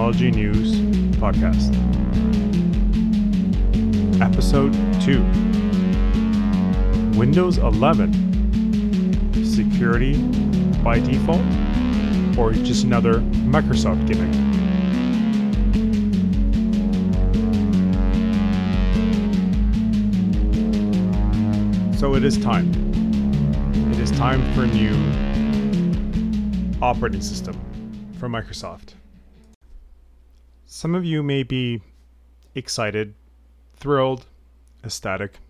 technology news podcast. Episode 2 Windows 11 Security by default, or just another Microsoft gimmick? So it is time. It is time for a new operating system from Microsoft. Some of you may be excited, thrilled, ecstatic,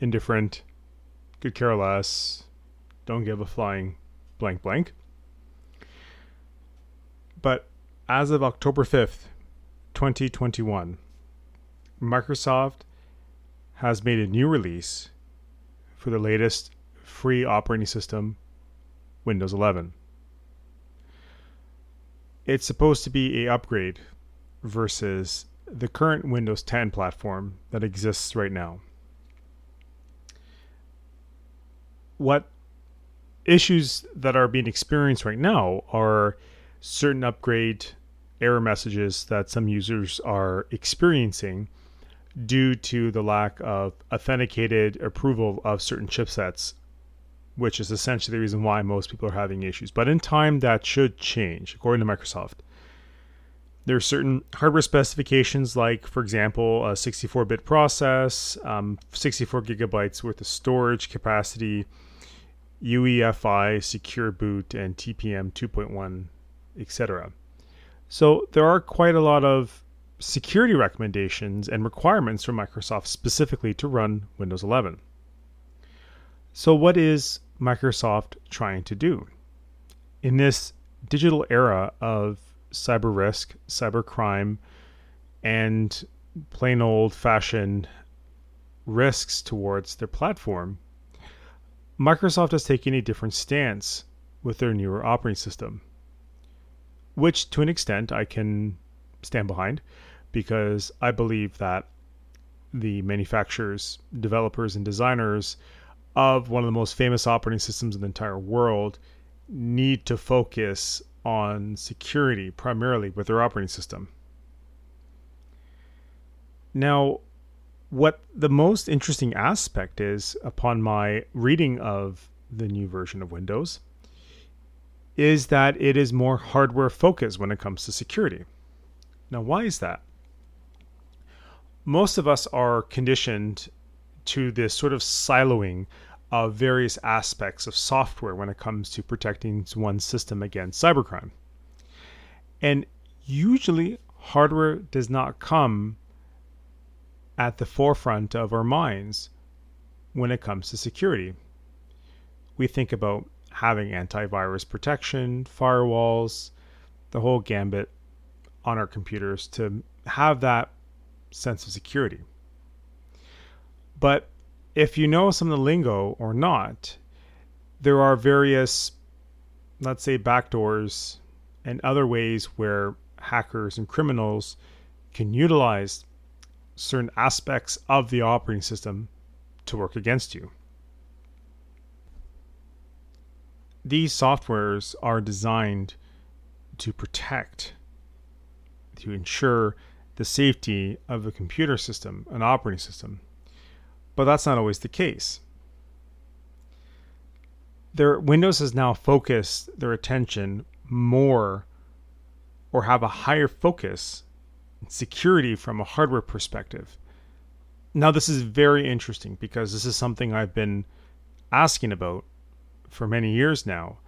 indifferent, could care less, don't give a flying blank blank. But as of October 5th, 2021, Microsoft has made a new release for the latest free operating system, Windows 11. It's supposed to be a upgrade versus the current Windows 10 platform that exists right now. What issues that are being experienced right now are certain upgrade error messages that some users are experiencing due to the lack of authenticated approval of certain chipsets, which is essentially the reason why most people are having issues. But in time, that should change, according to Microsoft. There are certain hardware specifications, like, for example, a 64 bit process, um, 64 gigabytes worth of storage capacity, UEFI, secure boot, and TPM 2.1, etc. So there are quite a lot of security recommendations and requirements from Microsoft specifically to run Windows 11. So, what is Microsoft trying to do? In this digital era of cyber risk, cyber crime, and plain old fashioned risks towards their platform, Microsoft has taken a different stance with their newer operating system, which to an extent I can stand behind because I believe that the manufacturers, developers, and designers of one of the most famous operating systems in the entire world need to focus on security primarily with their operating system. Now, what the most interesting aspect is upon my reading of the new version of Windows is that it is more hardware focused when it comes to security. Now, why is that? Most of us are conditioned to this sort of siloing of various aspects of software when it comes to protecting one's system against cybercrime. And usually, hardware does not come at the forefront of our minds when it comes to security. We think about having antivirus protection, firewalls, the whole gambit on our computers to have that sense of security. But if you know some of the lingo or not, there are various, let's say, backdoors and other ways where hackers and criminals can utilize certain aspects of the operating system to work against you. These softwares are designed to protect, to ensure the safety of a computer system, an operating system. But that's not always the case. Their Windows has now focused their attention more or have a higher focus security from a hardware perspective. Now, this is very interesting because this is something I've been asking about for many years now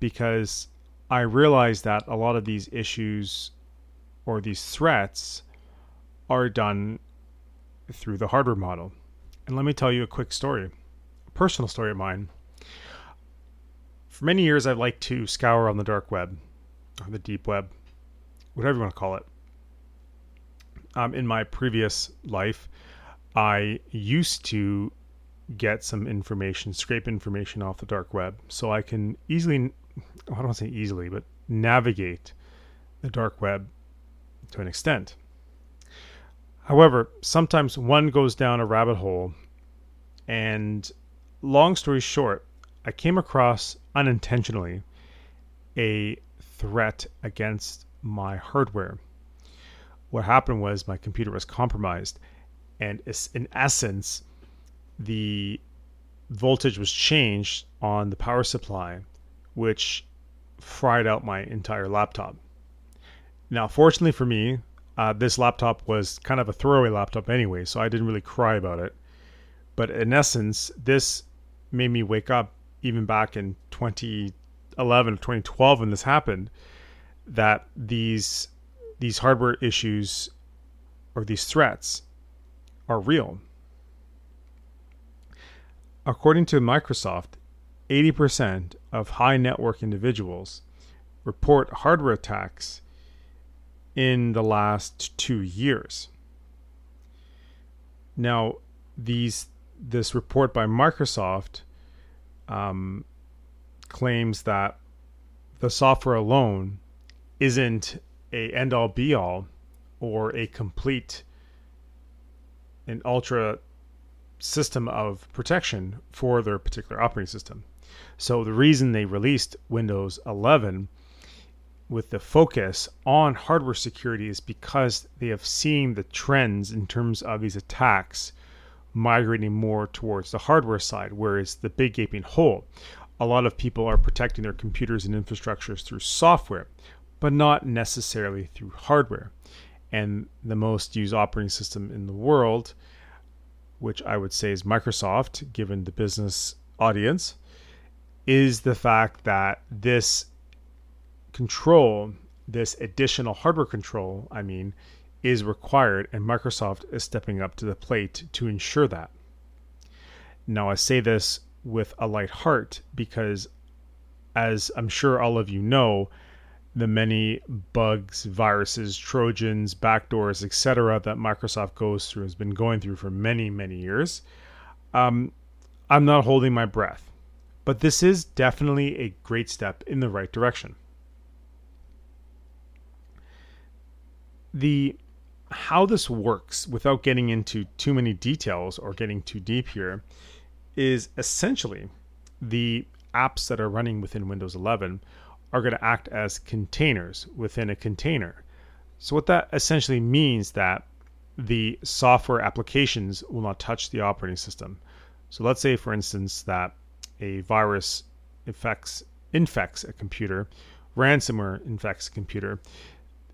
because I realize that a lot of these issues or these threats are done through the hardware model. And let me tell you a quick story, a personal story of mine. For many years, I've liked to scour on the dark web, or the deep web, whatever you want to call it. Um, in my previous life, I used to get some information, scrape information off the dark web, so I can easily, I don't want to say easily, but navigate the dark web to an extent. However, sometimes one goes down a rabbit hole, and long story short, I came across unintentionally a threat against my hardware. What happened was my computer was compromised, and in essence, the voltage was changed on the power supply, which fried out my entire laptop. Now, fortunately for me, uh, this laptop was kind of a throwaway laptop anyway, so I didn't really cry about it. But in essence, this made me wake up even back in 2011 or 2012 when this happened that these these hardware issues or these threats are real. According to Microsoft, 80% of high net worth individuals report hardware attacks in the last two years. Now, these this report by Microsoft um, claims that the software alone isn't a end all be all or a complete and ultra system of protection for their particular operating system. So the reason they released Windows 11 with the focus on hardware security is because they have seen the trends in terms of these attacks migrating more towards the hardware side, whereas the big gaping hole. A lot of people are protecting their computers and infrastructures through software, but not necessarily through hardware. And the most used operating system in the world, which I would say is Microsoft, given the business audience, is the fact that this control, this additional hardware control, I mean, is required, and Microsoft is stepping up to the plate to ensure that. Now, I say this with a light heart because, as I'm sure all of you know, the many bugs, viruses, trojans, backdoors, etc., that Microsoft goes through has been going through for many, many years. Um, I'm not holding my breath, but this is definitely a great step in the right direction. The how this works without getting into too many details or getting too deep here is essentially the apps that are running within Windows 11 are going to act as containers within a container. So what that essentially means that the software applications will not touch the operating system. So let's say for instance that a virus infects infects a computer, ransomware infects a computer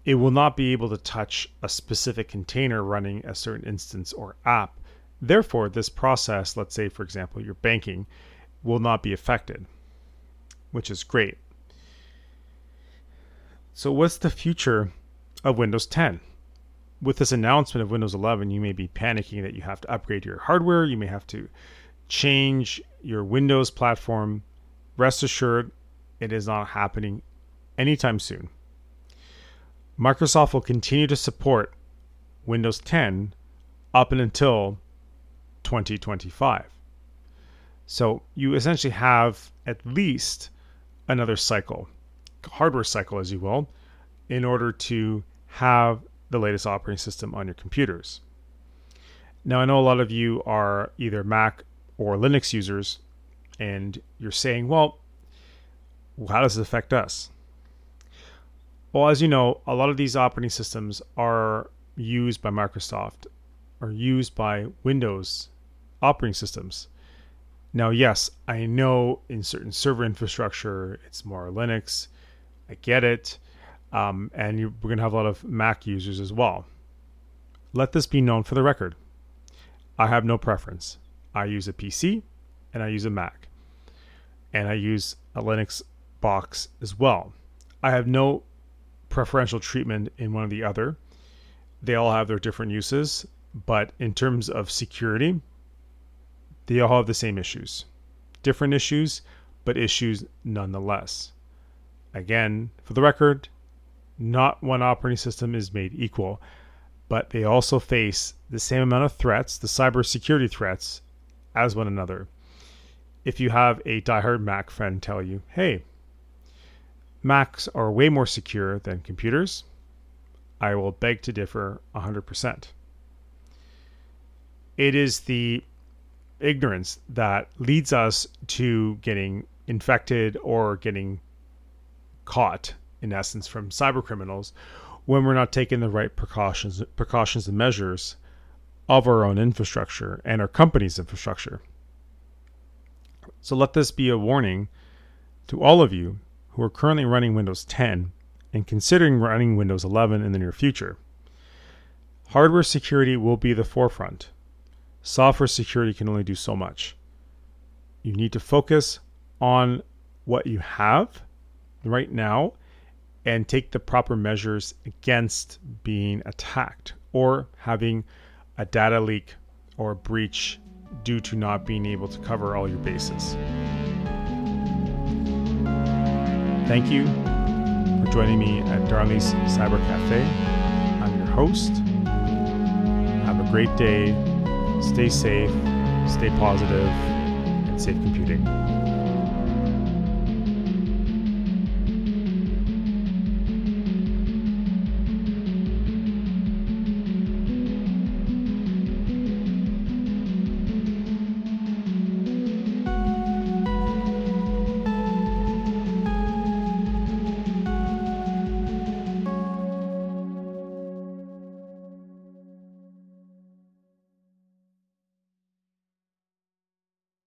it will not be able to touch a specific container running a certain instance or app. Therefore, this process, let's say, for example, your banking, will not be affected, which is great. So, what's the future of Windows 10? With this announcement of Windows 11, you may be panicking that you have to upgrade your hardware, you may have to change your Windows platform. Rest assured, it is not happening anytime soon. Microsoft will continue to support Windows 10 up and until 2025. So you essentially have at least another cycle, hardware cycle, as you will, in order to have the latest operating system on your computers. Now, I know a lot of you are either Mac or Linux users, and you're saying, well, how does it affect us? Well, as you know, a lot of these operating systems are used by Microsoft or used by Windows operating systems. Now, yes, I know in certain server infrastructure it's more Linux. I get it. Um, and you, we're going to have a lot of Mac users as well. Let this be known for the record. I have no preference. I use a PC and I use a Mac. And I use a Linux box as well. I have no preferential treatment in one or the other. They all have their different uses, but in terms of security, they all have the same issues. Different issues, but issues nonetheless. Again, for the record, not one operating system is made equal, but they also face the same amount of threats, the cybersecurity threats, as one another. If you have a diehard Mac friend tell you, hey, Macs are way more secure than computers. I will beg to differ 100%. It is the ignorance that leads us to getting infected or getting caught in essence from cyber criminals when we're not taking the right precautions precautions and measures of our own infrastructure and our company's infrastructure. So let this be a warning to all of you who are currently running Windows 10 and considering running Windows 11 in the near future. Hardware security will be the forefront. Software security can only do so much. You need to focus on what you have right now and take the proper measures against being attacked or having a data leak or breach due to not being able to cover all your bases. Thank you for joining me at Darnley's Cyber Cafe. I'm your host. Have a great day. Stay safe, stay positive, and safe computing.